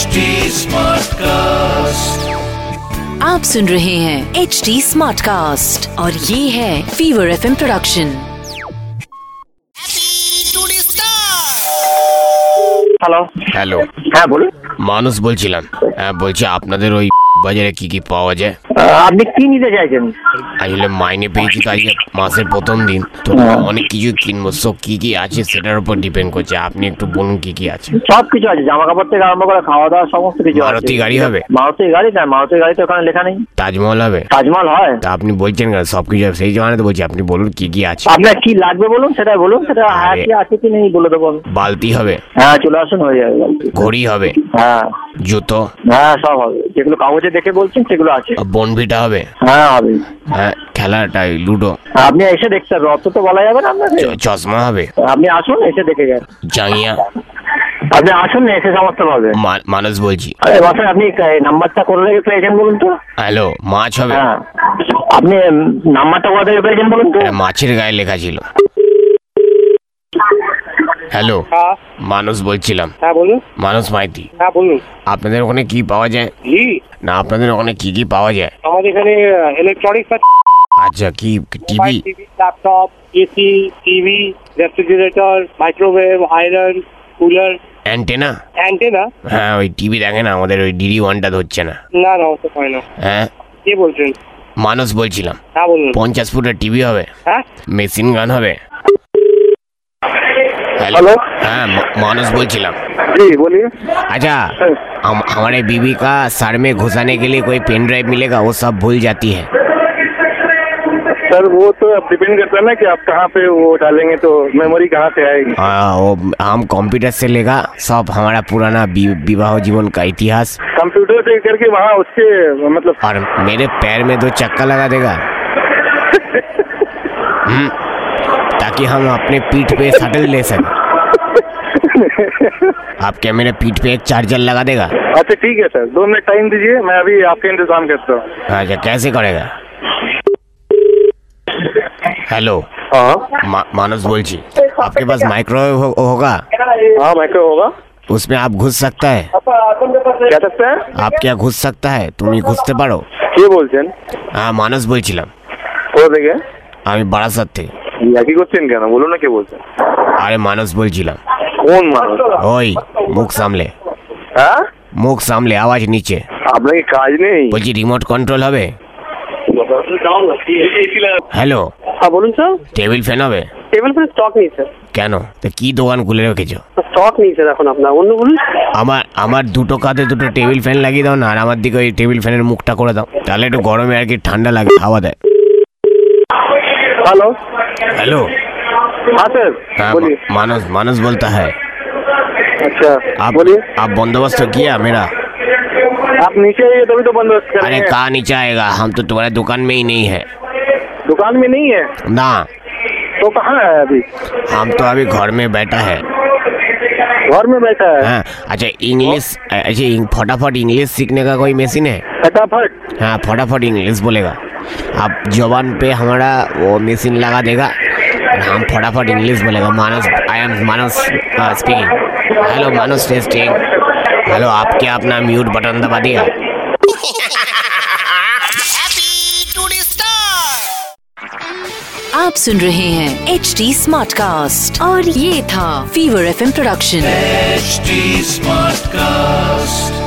HD Smartcast. आप सुन रहे हैं एच डी स्मार्ट कास्ट और ये है fever F production hello hello হ্যাঁ বলুন মানুষ বলছিলাম হ্যাঁ বলছি আপনাদের ওই বাজারে কি কি পাওয়া যায়? আপনি কি নিতে চাইছেন? আসলে মাইনে পেয়েছি তো আজকে মাসের প্রথম দিন। তো অনেক কিছু কিনবো। সব কি কি আছে সেটার উপর ডিপেন্ড করছে। আপনি একটু বলুন কি কি আছে। সব কিছু আছে। জামা কাপড় থেকে আরম্ভ করে খাওয়া দাওয়া সমস্ত কিছু আছে। মারুতি গাড়ি হবে? মারুতি গাড়ি? না মারুতি গাড়ি তো ওখানে লেখা নেই। তাজমহল হবে? তাজমহল হয়। তা আপনি বলছেন কেন? সব কিছু হবে? সেই জন্য তো বলছি আপনি বলুন কি কি আছে। আপনার কি লাগবে বলুন? সেটা বলুন। সেটা হ্যাঁ। কি আছে কি নেই বলে দেবো বালতি হবে? হ্যাঁ চলে আসুন হয়ে যাবে ঘড়ি হবে? হ্যাঁ। জুতো? হ্যাঁ সব হবে। যেগুলো কাগজে দেখে বলছেন সেগুলো আছে। বনভিটা হবে? হ্যাঁ হবে। হ্যাঁ খেলাটাই লুডো। আপনি এসে দেখতে হবে অত তো বলা যাবে না আপনাকে চশমা হবে? আপনি আসুন এসে দেখে যান। জাঙ্গিয়া। আপনি আসুন না এসে সমস্ত পাবে। মানুষ বলছি। আরে বাসায় আপনি নাম্বারটা কোথা থেকে পেয়েছেন বলুন তো? হ্যালো মাছ হবে? হ্যাঁ। আপনি নাম্বারটা কোথা থেকে পেয়েছেন বলুন তো? মাছের গায়ে লেখা ছিল। হ্যালো হ্যাঁ। মানুষ বলছিলাম। হ্যাঁ বলুন। মানুষ মাইতি। হ্যাঁ বলুন। আপনাদের ওখানে কি পাওয়া যায়? জি। না আপনাদের ওখানে কি কি পাওয়া যায়? আমাদের এখানে ইলেকট্রনিক্স আচ্ছা কি TV? TV laptop AC TV refrigerator microwave iron cooler antenna antenna হ্যাঁ ওই টিভি দেখে না আমাদের ওই ডিডি ওয়ানটা ধরছে না। না না ওটা হয় না। হ্যাঁ? কে বলছেন? মানুষ বলছিলাম। হ্যাঁ বলুন। পঞ্চাশ ফুটের টিভি হবে। হ্যাঁ? মেশিন গান হবে। हेलो হ্যাঁ ম- মানুষ বলছিলাম जी बोलिए अच्छा हम हमारे बीवी का सर में घुसाने के लिए कोई पेन ड्राइव मिलेगा वो सब भूल जाती है सर वो तो अब डिपेंड करता है ना कि आप कहाँ पे वो डालेंगे तो मेमोरी कहाँ से आएगी हाँ, वो हम कंप्यूटर से लेगा सब हमारा पुराना वि- विवाह जीवन का इतिहास कंप्यूटर से करके वहाँ उसके मतलब और मेरे पैर में दो चक्का लगा देगा हम्म, ताकि हम अपने पीठ पे शटल ले सकें आप क्या मेरे पीठ पे एक चार्जर लगा देगा अच्छा ठीक है सर दो मिनट टाइम दीजिए मैं अभी आपका इंतजाम करता हूँ अच्छा कैसे करेगा हेलो हाँ मा, मानस बोलची आपके पास माइक्रोवेव हो, होगा हाँ माइक्रो होगा उसमें आप घुस सकता है क्या सकता है आप क्या ঘুষ सकता है তুমি ঘুষতে পারো কে বলছেন হ্যাঁ মানুষ বলছিলাম কোথা থেকে আমি বারাসাত থেকে একই করছেন কেন? বলুন না কে বলছেন। আরে মানুষ বলছিলাম। কোন মানুষ ওই মুখ সামলে। হ্যাঁ? মুখ সামলে আওয়াজ নিচে। আপনার কি কাজ নেই। বলছি রিমোট কন্ট্রোল হবে? হ্যালো হ্যাঁ বলুন স্যার টেবিল ফ্যান হবে? টেবিল ফ্যান স্টক নেই স্যার কেন? তো কি দোকান খুলে রেখেছো? স্টক নেই স্যার এখন আপনার। অন্য বলুন। আমার আমার দুটো কাঁধে দুটো টেবিল ফ্যান লাগিয়ে দাও না আর আমার দিকে ওই টেবিল ফ্যানের মুখটা করে দাও। তাহলে একটু গরমে আর কি ঠান্ডা লাগে হাওয়া দেয়। हेलो हेलो हाँ सर हाँ बोलिए। मानस मानस बोलता है। अच्छा आप बोलिए। आप बंदोबस्त किया मेरा? आप नीचे आइए तभी तो बंदोबस्त कर अरे कहाँ नीचे आएगा? हम तो तुम्हारे दुकान में ही नहीं है। दुकान में नहीं है? ना। तो कहाँ है अभी? हम तो अभी घर में बैठा है। घर में बैठा है? हाँ अच्छा इंग्लिश अच्छा फटाफट इंग्लिश सीखने का कोई मशीन है? फटाफट। हाँ फटाफट इंग्लिश बोलेगा। आप जबान पे हमारा वो मशीन लगा देगा। हम फटाफट इंग्लिश बोलेगा। Manas I am Manas speaking hello Manas testing hello आप क्या अपना म्यूट बटन दबा दिया। आप सुन रहे हैं एच डी स्मार्ट कास्ट और ये था fever F production HD Smartcast.